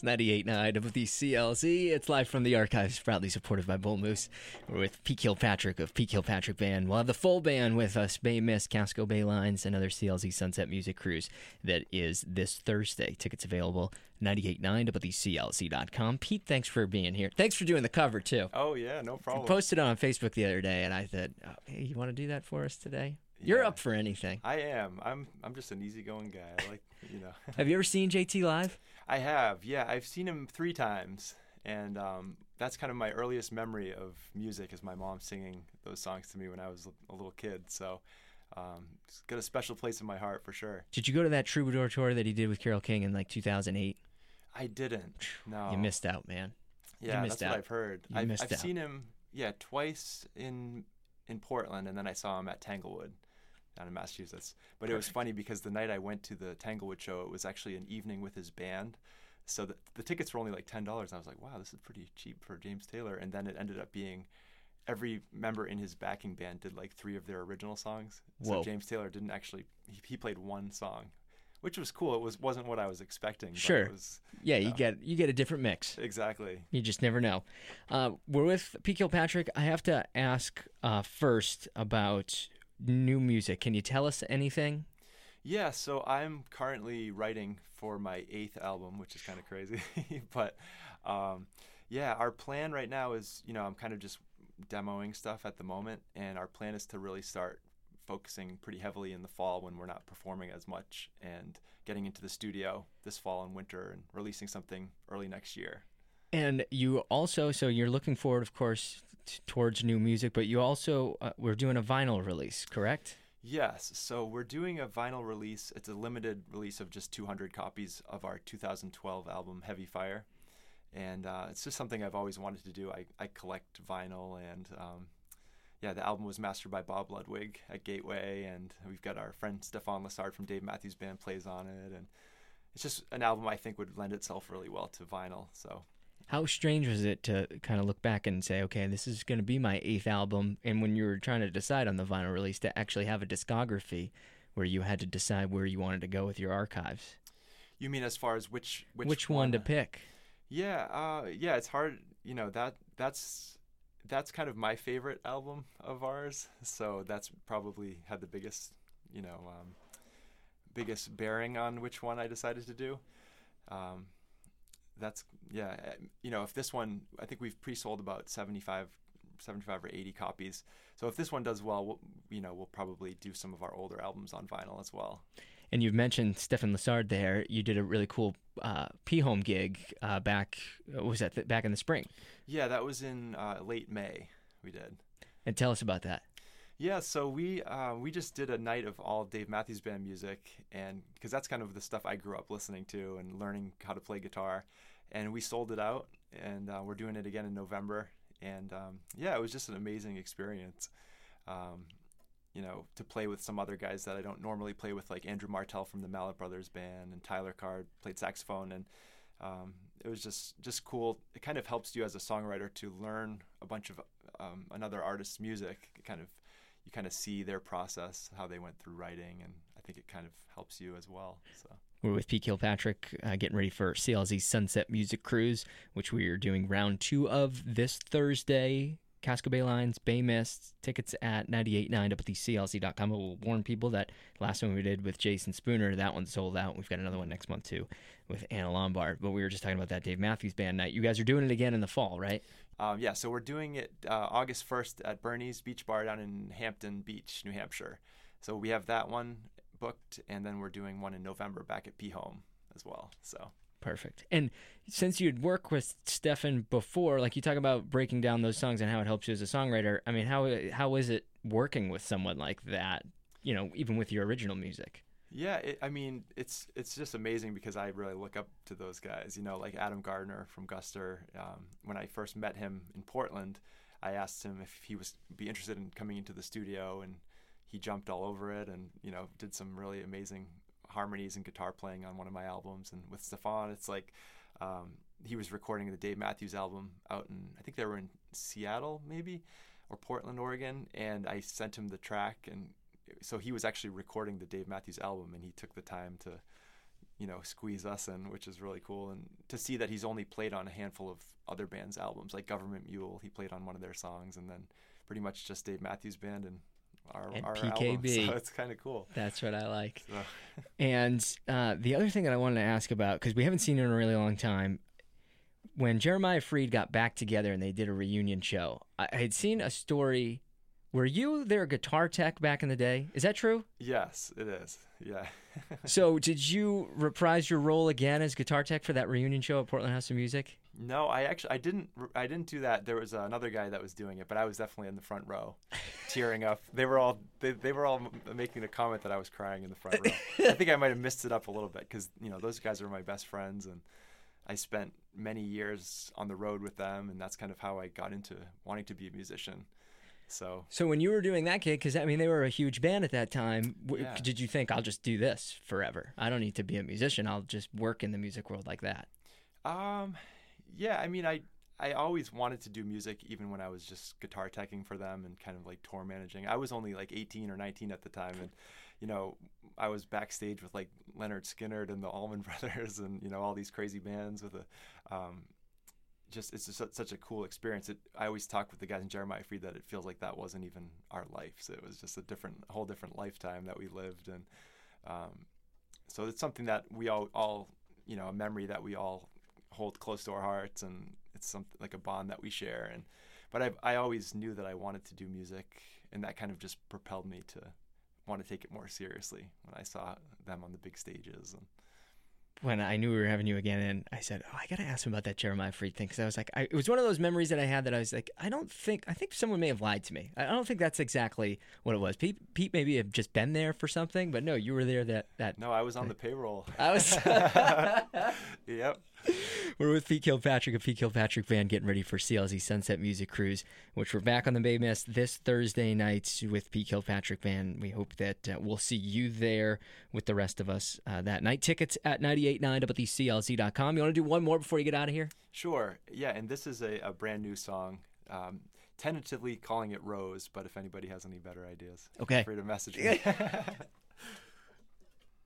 It's 98.9 WCLZ. It's live from the archives, proudly supported by Bull Moose. We're with Pete Kilpatrick of Pete Kilpatrick Band. We'll have the full band with us, Bay Mist, Casco Bay Lines, and other CLZ Sunset Music Cruise that is this Thursday. Tickets available 98.9 WCLZ.com. Pete, thanks for being here. Thanks for doing the cover, too. Oh, yeah, no problem. I posted it on Facebook the other day, and I said, oh, hey, you want to do that for us today? You're Yeah. up for anything. I am. I'm I'm just an easygoing guy. I like, you know. Have you ever seen JT live? I have. Yeah, I've seen him 3 times and um, that's kind of my earliest memory of music is my mom singing those songs to me when I was a little kid. So um, it's got a special place in my heart for sure. Did you go to that Troubadour tour that he did with Carole King in like 2008? I didn't. No. You missed out, man. Yeah, that's out. what I've heard. You I've, I've seen him, yeah, twice in in Portland, and then I saw him at Tanglewood down in Massachusetts. But it was funny because the night I went to the Tanglewood show, it was actually an evening with his band. So the, the tickets were only like ten dollars. and I was like, wow, this is pretty cheap for James Taylor. And then it ended up being every member in his backing band did like three of their original songs. So Whoa. James Taylor didn't actually he, he played one song, which was cool. It was wasn't what I was expecting. but Sure. It was Yeah, you Yeah. get you get a different mix. exactly. You just never know. Uh, we're with Pete Kilpatrick. I have to ask uh, first about new music. Can you tell us anything? Yeah, so I'm currently writing for my eighth album, which is kind of crazy. but um, yeah, our plan right now is, you know, I'm kind of just demoing stuff at the moment, and our plan is to really start focusing pretty heavily in the fall when we're not performing as much and getting into the studio this fall and winter and releasing something early next year. And you also, so you're looking forward, of course, t- towards new music, but you also, uh, we're doing a vinyl release, correct? Yes, so we're doing a vinyl release. It's a limited release of just 200 copies of our 2012 album, Heavy Fire. And uh, it's just something I've always wanted to do. I, I collect vinyl, and um, yeah, the album was mastered by Bob Ludwig at Gateway, and we've got our friend Stefan Lessard from Dave Matthews Band plays on it. And it's just an album I think would lend itself really well to vinyl. So How strange was it to kind of look back and say, okay, this is going to be my eighth album? And when you were trying to decide on the vinyl release, to actually have a discography where you had to decide where you wanted to go with your archives. you mean as far as which which, Which, one to pick? Yeah, uh, yeah, it's hard. You know that that's that's kind of my favorite album of ours. So that's probably had the biggest, you know, um, biggest bearing on which one I decided to do. Um, that's yeah, uh, you know, if this one, I think we've pre-sold about 75, 75 or 80 copies. So if this one does well, we'll, you know, we'll probably do some of our older albums on vinyl as well. And you've mentioned Stefan Lessard there. You did a really cool uh, P Home gig uh, back. Was that? Th- back in the spring. Yeah, that was in uh, late May. We did. And tell us about that. Yeah, so we uh, we just did a night of all Dave Matthews Band music, and because that's kind of the stuff I grew up listening to and learning how to play guitar, and we sold it out, and uh, we're doing it again in November, and um, yeah, it was just an amazing experience. Um, you know, to play with some other guys that I don't normally play with, like Andrew Martell from the Mallett Brothers Band and Tyler Card played saxophone, and um, it was just just cool. It kind of helps you as a songwriter to learn a bunch of um, another artist's music. It kind of you kind of see their process, how they went through writing, and I think it kind of helps you as well. So We're with Pete Kilpatrick, uh, getting ready for CLZ Sunset Music Cruise, which we are doing round two of this Thursday. Casco Bay Lines, Bay Mist, tickets at 98.9 up at the CLC.com. We'll warn people that last one we did with Jason Spooner, that one sold out. We've got another one next month too with Anna Lombard. But we were just talking about that Dave Matthews Band night. You guys are doing it again in the fall, right? um, yeah, so we're doing it uh, August first at Bernie's Beach Bar down in Hampton Beach, New Hampshire. So we have that one booked, and then we're doing one in November back at P Home as well. So Perfect. And since you'd worked with Stefan before, like you talk about breaking down those songs and how it helps you as a songwriter. I mean, how how is it working with someone like that? You know, even with your original music. Yeah, it, I mean, it's it's just amazing because I really look up to those guys. You know, like Adam Gardner from Guster. Um, when I first met him in Portland, I asked him if he was be interested in coming into the studio, and he jumped all over it, and you know, did some really amazing harmonies and guitar playing on one of my albums. And with Stefan, it's like um, he was recording the Dave Matthews album out in I think they were in Seattle, maybe, or Portland, Oregon, and I sent him the track and so he was actually recording the Dave Matthews album, and he took the time to you know, squeeze us in, which is really cool. And to see that he's only played on a handful of other bands' albums, like Government Mule, he played on one of their songs, and then pretty much just Dave Matthews Band and our, And our PKB. album. So it's kind of cool. That's what I like. So, And uh, the other thing that I wanted to ask about, because we haven't seen it in a really long time, when Jeremiah Freed got back together and they did a reunion show, I had seen a story. Were you their guitar tech back in the day? Is that true? yes, it is. Yeah. so, did you reprise your role again as guitar tech for that reunion show at Portland House of Music? No, I actually I didn't I didn't do that. There was another guy that was doing it, but I was definitely in the front row, tearing up. They were all they, they were all making the comment that I was crying in the front row. I think I might have missed it up a little bit because you know those guys are my best friends, and I spent many years on the road with them, and that's kind of how I got into wanting to be a musician. So So, when you were doing that gig, because I mean, they were a huge band at that time, w- Yeah. did you think, I'll just do this forever? I don't need to be a musician. I'll just work in the music world like that. Um, yeah, I mean, I I always wanted to do music, even when I was just guitar teching for them and kind of like tour managing. I was only like 18 or 19 at the time, and you know, I was backstage with like Lynyrd Skynyrd and the Allman Brothers, and you know, all these crazy bands with a. Um, just it's just such- a cool experience. It, I always talk with the guys in Jeremiah Freed that it feels like that wasn't even our life. So it was just a different, whole different lifetime that we lived, and um, so it's something that we all, all, you know, a memory that we all hold close to our hearts, and it's something like a bond that we share. And but I, I always knew that I wanted to do music, and that kind of just propelled me to want to take it more seriously when I saw them on the big stages. And when I knew we were having you again, and I said, "Oh, I gotta ask him about that Jeremiah Freed thing," because I was like, I, it was one of those memories that I had that I was like, I don't think, I think someone may have lied to me. I don't think that's exactly what it was. Pete, Pete maybe have just been there for something, but no, you were there. That that no, I was on the payroll. I was. yep. We're with Pete Kilpatrick of Pete Kilpatrick Band, getting ready for CLZ Sunset Music Cruise, which we're back on the Bay Mist this Thursday night with Pete Kilpatrick Band. We hope that uh, we'll see you there with the rest of us uh, that night. Tickets at 989wclz.com. You want to do one more before you get out of here? Sure. Yeah, and this is a, a brand new song. Um, tentatively calling it Rose, but if anybody has any better ideas, Okay. feel free to message me.